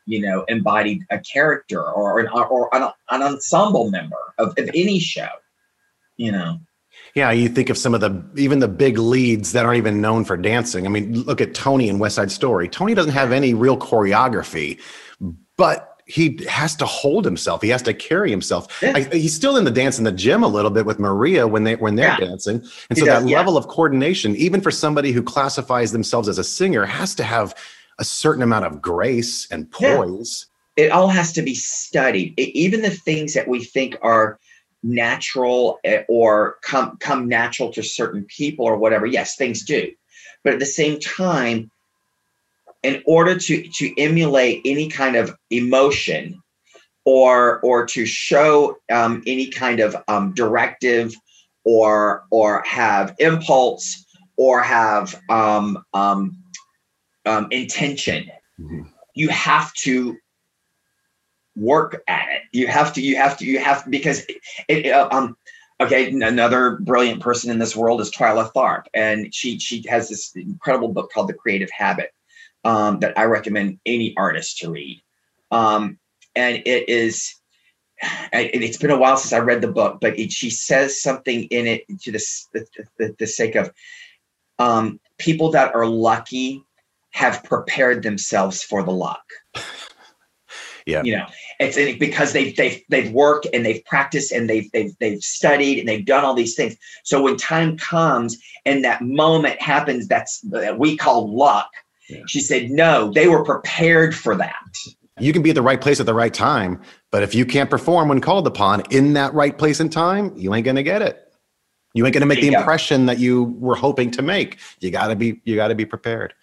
you know embody a character or an or an, an ensemble member of, of any show you know Yeah, you think of some of the even the big leads that aren't even known for dancing. I mean, look at Tony in West Side Story. Tony doesn't have any real choreography, but he has to hold himself. He has to carry himself. Yeah. I, he's still in the dance in the gym a little bit with Maria when they when they're Yeah. dancing, and He so does, that yeah. level of coordination, even for somebody who classifies themselves as a singer, has to have a certain amount of grace and poise. it all has to be studied E- even the things that we think are natural eh, or come come natural to certain people or whatever yes things do but at the same time in order to to emulate any kind of emotion or or to show um, any kind of um, directive or or have impulse or have um, um, um, intention Mhm. you have to work at it. You have to you have to you have because it, it, uh, um okay another brilliant person in this world is twyla tharp and she she has this incredible book called the creative habit um, that i recommend any artist to read. Um, and it is and it's been a while since i read the book but it, she says something in it to this the, the, the sake of um, people that are lucky have prepared themselves for the luck Yeah. you know it's because they've they've they've worked and they've practiced and they've they've they've studied and they've done all these things so when time comes and that moment happens that's that we call luck Yeah. she said no they were prepared for that You can be at the right place at the right time, but if you can't perform when called upon in that right place and time, you ain't gonna get it. You ain't gonna make the impression that you were hoping to make. You gotta be you gotta be prepared.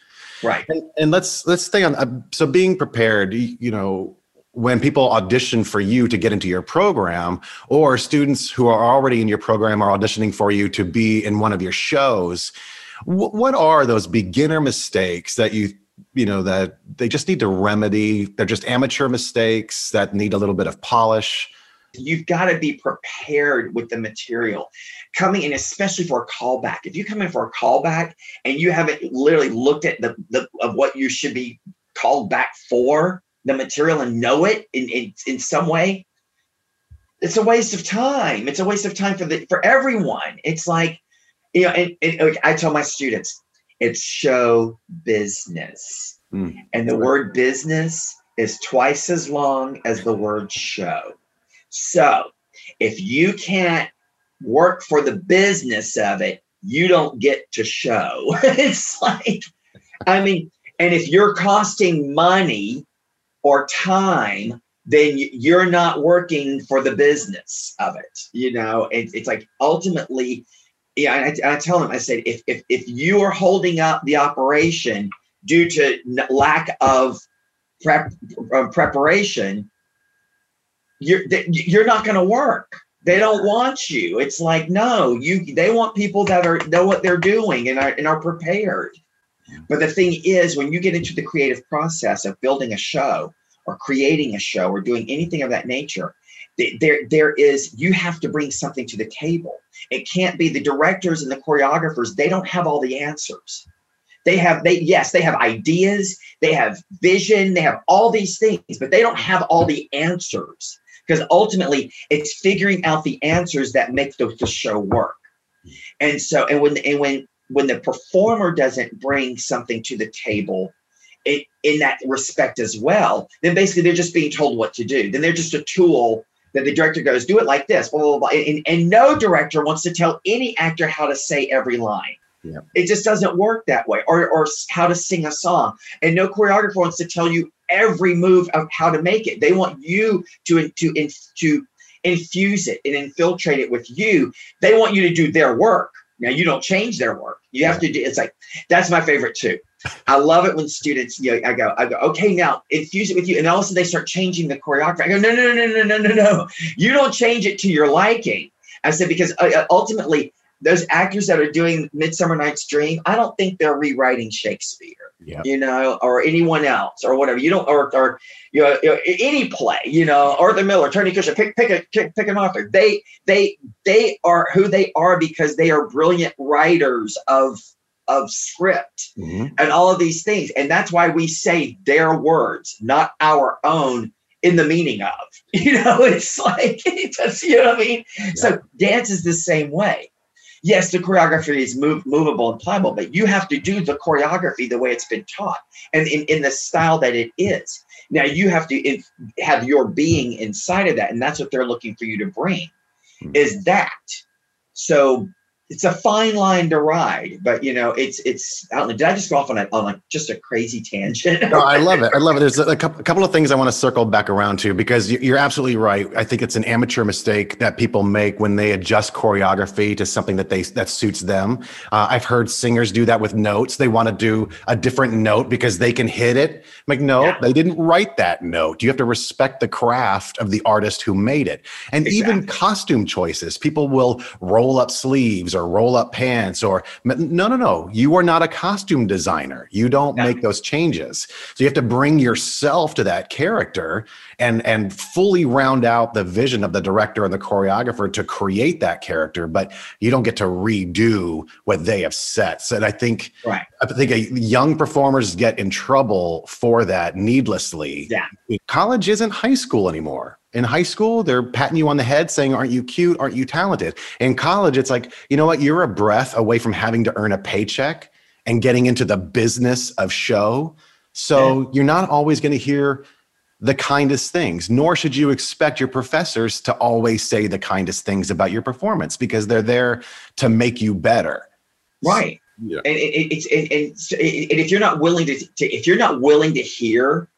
right And, and let's let's stay on. Uh, so being prepared, you, you know, when people audition for you to get into your program, or students who are already in your program are auditioning for you to be in one of your shows, wh- what are those beginner mistakes that you you know that they just need to remedy? They're just amateur mistakes that need a little bit of polish. you've got to be prepared with the material coming in especially for a callback if you come in for a callback and you haven't literally looked at the, the of what you should be called back for the material and know it in, in in some way it's a waste of time it's a waste of time for the for everyone it's like you know and, and i tell my students it's show business Mm. and the word business is twice as long as the word show so if you can't work for the business of it, you don't get to show. it's like, I mean, and if you're costing money or time, then you're not working for the business of it. You know, it, it's like ultimately, yeah. I, I tell them, I said, if if if you are holding up the operation due to lack of prep uh, preparation, you're you're not going to work. They don't want you. It's like no, you. They want people that are know what they're doing and are and are prepared. But the thing is, when you get into the creative process of building a show or creating a show or doing anything of that nature, there there is you have to bring something to the table. It can't be the directors and the choreographers. They don't have all the answers. They have they yes they have ideas, they have vision, they have all these things, but they don't have all the answers because ultimately it's figuring out the answers that make the, the show work. And so and when and when when the performer doesn't bring something to the table it, in that respect as well, then basically they're just being told what to do. Then they're just a tool that the director goes, do it like this, blah, blah, blah. And, and no director wants to tell any actor how to say every line. Yeah. It just doesn't work that way, or, or how to sing a song. And no choreographer wants to tell you every move of how to make it. They want you to, to, to infuse it and infiltrate it with you. They want you to do their work. Now you don't change their work. You have to do. It's like that's my favorite too. I love it when students, you know, I go, I go, okay, now infuse it with you, and all of a sudden they start changing the choreography. I go, no, no, no, no, no, no, no, you don't change it to your liking. I said because uh, ultimately those actors that are doing Midsummer Night's Dream, I don't think they're rewriting Shakespeare, yep. you know, or anyone else or whatever. You don't, or, or you, know, any play, you know, Arthur Miller, Tony Kushner, pick, pick a, pick, pick an author. They, they, they are who they are because they are brilliant writers of, of script mm-hmm. and all of these things. And that's why we say their words, not our own in the meaning of, you know, it's like, it's, you know what I mean? Yeah. So dance is the same way yes, the choreography is move, movable and pliable, but you have to do the choreography the way it's been taught and in, in the style that it is. Now you have to have your being inside of that, and that's what they're looking for you to bring. Mm-hmm. Is that so? It's a fine line to ride, but you know, it's it's. I don't know. Did I just go off on a on like just a crazy tangent? no, I love it. I love it. There's a, couple, a couple of things I want to circle back around to because you're absolutely right. I think it's an amateur mistake that people make when they adjust choreography to something that they that suits them. Uh, I've heard singers do that with notes. They want to do a different note because they can hit it. I'm like, no, yeah. they didn't write that note. You have to respect the craft of the artist who made it, and exactly. even costume choices. People will roll up sleeves or or roll up pants or no, no, no. You are not a costume designer. You don't make those changes. So you have to bring yourself to that character and and fully round out the vision of the director and the choreographer to create that character. But you don't get to redo what they have set. So and I think right. I think a, young performers get in trouble for that needlessly. Yeah. College isn't high school anymore in high school, they're patting you on the head saying, Aren't you cute? Aren't you talented? In college, it's like, you know what? You're a breath away from having to earn a paycheck and getting into the business of show. So yeah. you're not always going to hear the kindest things, nor should you expect your professors to always say the kindest things about your performance because they're there to make you better. Right. Yeah. And, it's and, and, and if you're not willing to, to if you're not willing to hear,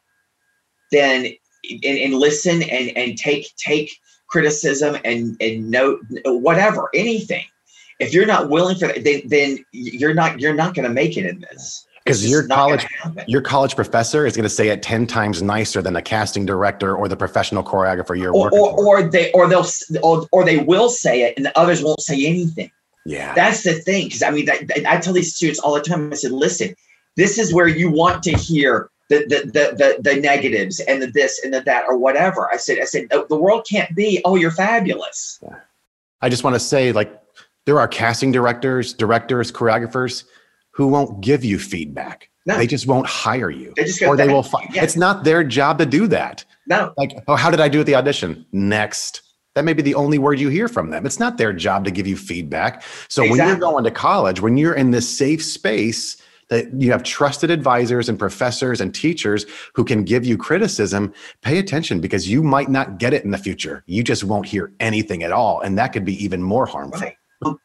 then and, and listen and and take take criticism and and note whatever anything. If you're not willing for that then, then you're not you're not going to make it in this. Because your college your college professor is going to say it 10 times nicer than the casting director or the professional choreographer you're or, working or, or they or they'll or, or they will say it and the others won't say anything. Yeah. That's the thing because i mean that, i tell these students all the time i said listen this is where you want to hear the, the, the, the, the negatives and the this and the that or whatever. I said, I said, oh, the world can't be, oh, you're fabulous. Yeah. I just want to say, like, there are casting directors, directors, choreographers who won't give you feedback. No. They just won't hire you. They just or they will. Yeah. It's not their job to do that. No. Like, oh, how did I do at the audition? Next. That may be the only word you hear from them. It's not their job to give you feedback. So exactly. when you're going to college, when you're in this safe space, that you have trusted advisors and professors and teachers who can give you criticism, pay attention because you might not get it in the future. You just won't hear anything at all. And that could be even more harmful. Right. Um,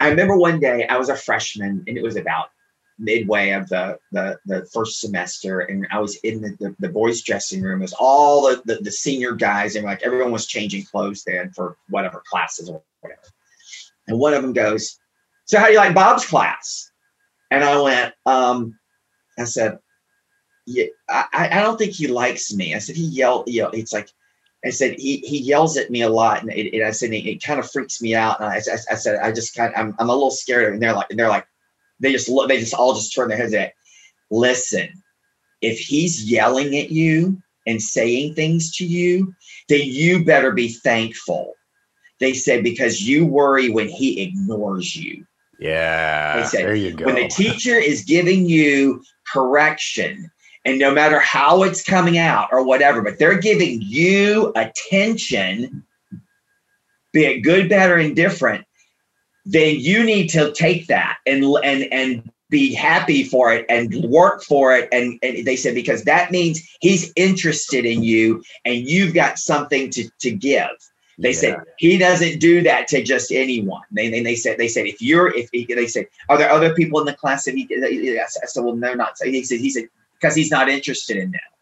I remember one day I was a freshman and it was about midway of the, the, the first semester and I was in the, the, the boys dressing room. It was all the, the, the senior guys and like everyone was changing clothes then for whatever classes or whatever. And one of them goes, so how do you like Bob's class? And I went, um, I said, yeah, I, I don't think he likes me. I said, he yelled, you know, it's like, I said, he, he yells at me a lot. And, it, it I said, it, it, kind of freaks me out. And I, I, I said, I just kind of, I'm, I'm a little scared. And they're like, and they're like, they just look, they just all just turn their heads at, listen, if he's yelling at you and saying things to you, then you better be thankful. They said, because you worry when he ignores you. Yeah. Said, there you go. When the teacher is giving you correction, and no matter how it's coming out or whatever, but they're giving you attention, be it good, bad, or indifferent, then you need to take that and and and be happy for it and work for it. And, and they said because that means he's interested in you and you've got something to, to give. They yeah. said he doesn't do that to just anyone. They, they, they said they said if you're if he, they said are there other people in the class that he I said well they're not. So he said he said because he's not interested in that.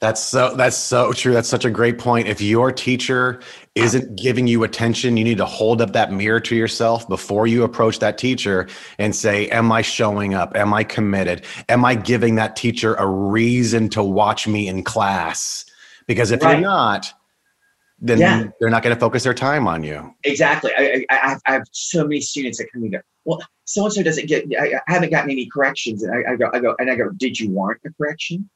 That's so that's so true. That's such a great point. If your teacher isn't giving you attention, you need to hold up that mirror to yourself before you approach that teacher and say, "Am I showing up? Am I committed? Am I giving that teacher a reason to watch me in class?" Because if right. you're not, then yeah. they're not going to focus their time on you. Exactly. I, I, I, have so many students that come and go, well, so and so doesn't get. I, I, haven't gotten any corrections, and I, I, go, I go, and I go, did you warrant a correction?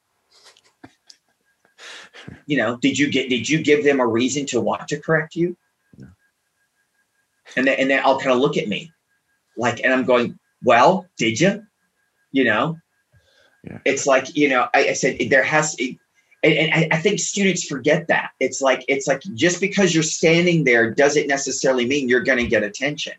you know, did you get? Did you give them a reason to want to correct you? No. And then, and then I'll kind of look at me, like, and I'm going, well, did you? You know, yeah. it's like you know, I, I said there has. It, and, and I think students forget that. It's like it's like just because you're standing there doesn't necessarily mean you're going to get attention.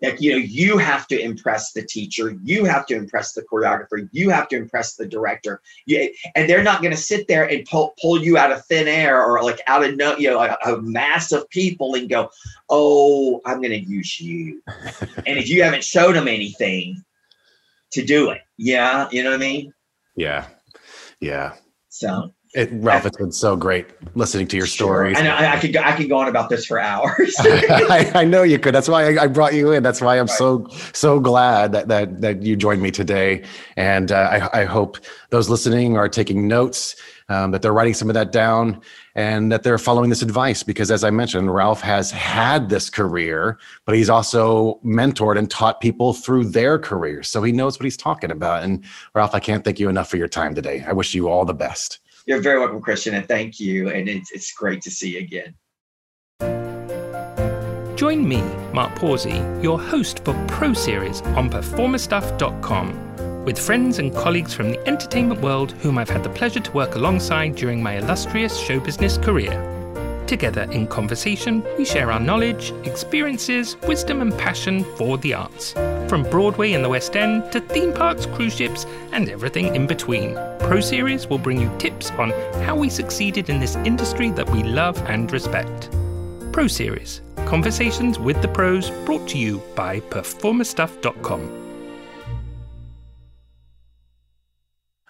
Like you know, you have to impress the teacher, you have to impress the choreographer, you have to impress the director. You, and they're not going to sit there and pull, pull you out of thin air or like out of no, you know, a, a mass of people and go, "Oh, I'm going to use you." and if you haven't showed them anything to do it, yeah, you know what I mean? Yeah, yeah. So it, Ralph, it's been so great listening to your stories. I know I, I, could go, I could go on about this for hours. I, I, know you could. That's why I, I, brought you in. That's why I'm right. so so glad that that that you joined me today. And uh, I, I hope those listening are taking notes, um, that they're writing some of that down, and that they're following this advice. Because as I mentioned, Ralph has had this career, but he's also mentored and taught people through their careers, so he knows what he's talking about. And Ralph, I can't thank you enough for your time today. I wish you all the best. You're very welcome, Christian, and thank you. And it's, it's great to see you again. Join me, Mark Pawsey, your host for Pro Series on PerformerStuff.com, with friends and colleagues from the entertainment world whom I've had the pleasure to work alongside during my illustrious show business career. Together in conversation, we share our knowledge, experiences, wisdom, and passion for the arts. From Broadway and the West End to theme parks, cruise ships, and everything in between. Pro Series will bring you tips on how we succeeded in this industry that we love and respect. Pro Series Conversations with the Pros brought to you by PerformerStuff.com.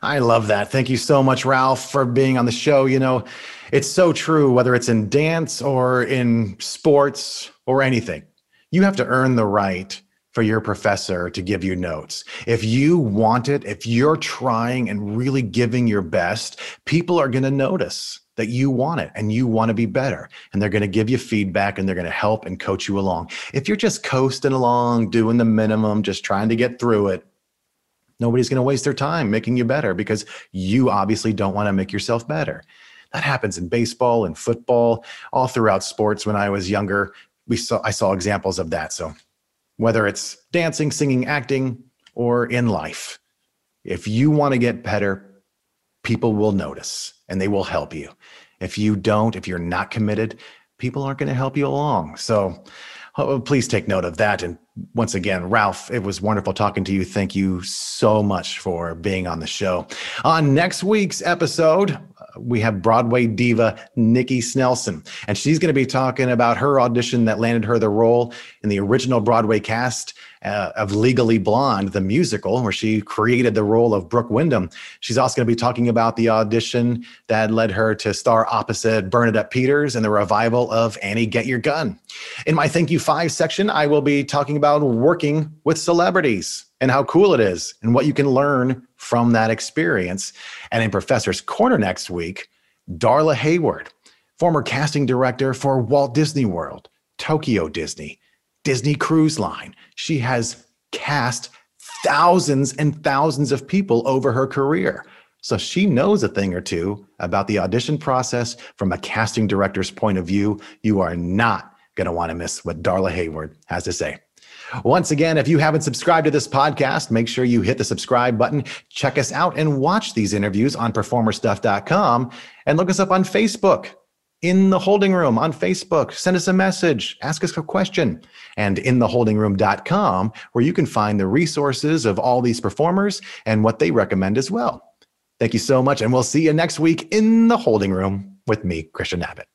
I love that. Thank you so much, Ralph, for being on the show. You know, it's so true, whether it's in dance or in sports or anything. You have to earn the right for your professor to give you notes. If you want it, if you're trying and really giving your best, people are going to notice that you want it and you want to be better. And they're going to give you feedback and they're going to help and coach you along. If you're just coasting along, doing the minimum, just trying to get through it, nobody's going to waste their time making you better because you obviously don't want to make yourself better. That happens in baseball and football, all throughout sports. When I was younger, we saw I saw examples of that. So whether it's dancing, singing, acting, or in life, if you want to get better, people will notice and they will help you. If you don't, if you're not committed, people aren't going to help you along. So oh, please take note of that. And once again, Ralph, it was wonderful talking to you. Thank you so much for being on the show. On next week's episode, we have Broadway diva Nikki Snelson, and she's going to be talking about her audition that landed her the role in the original Broadway cast uh, of Legally Blonde, the musical, where she created the role of Brooke Wyndham. She's also going to be talking about the audition that led her to star opposite Bernadette Peters in the revival of Annie Get Your Gun. In my Thank You Five section, I will be talking about working with celebrities and how cool it is and what you can learn from that experience. And in Professor's Corner next week, Darla Hayward, former casting director for Walt Disney World, Tokyo Disney, Disney Cruise Line. She has cast thousands and thousands of people over her career. So she knows a thing or two about the audition process from a casting director's point of view. You are not going to want to miss what Darla Hayward has to say. Once again, if you haven't subscribed to this podcast, make sure you hit the subscribe button. Check us out and watch these interviews on performerstuff.com and look us up on Facebook in the holding room on Facebook. Send us a message, ask us a question, and in intheholdingroom.com, where you can find the resources of all these performers and what they recommend as well. Thank you so much, and we'll see you next week in the holding room with me, Christian Abbott.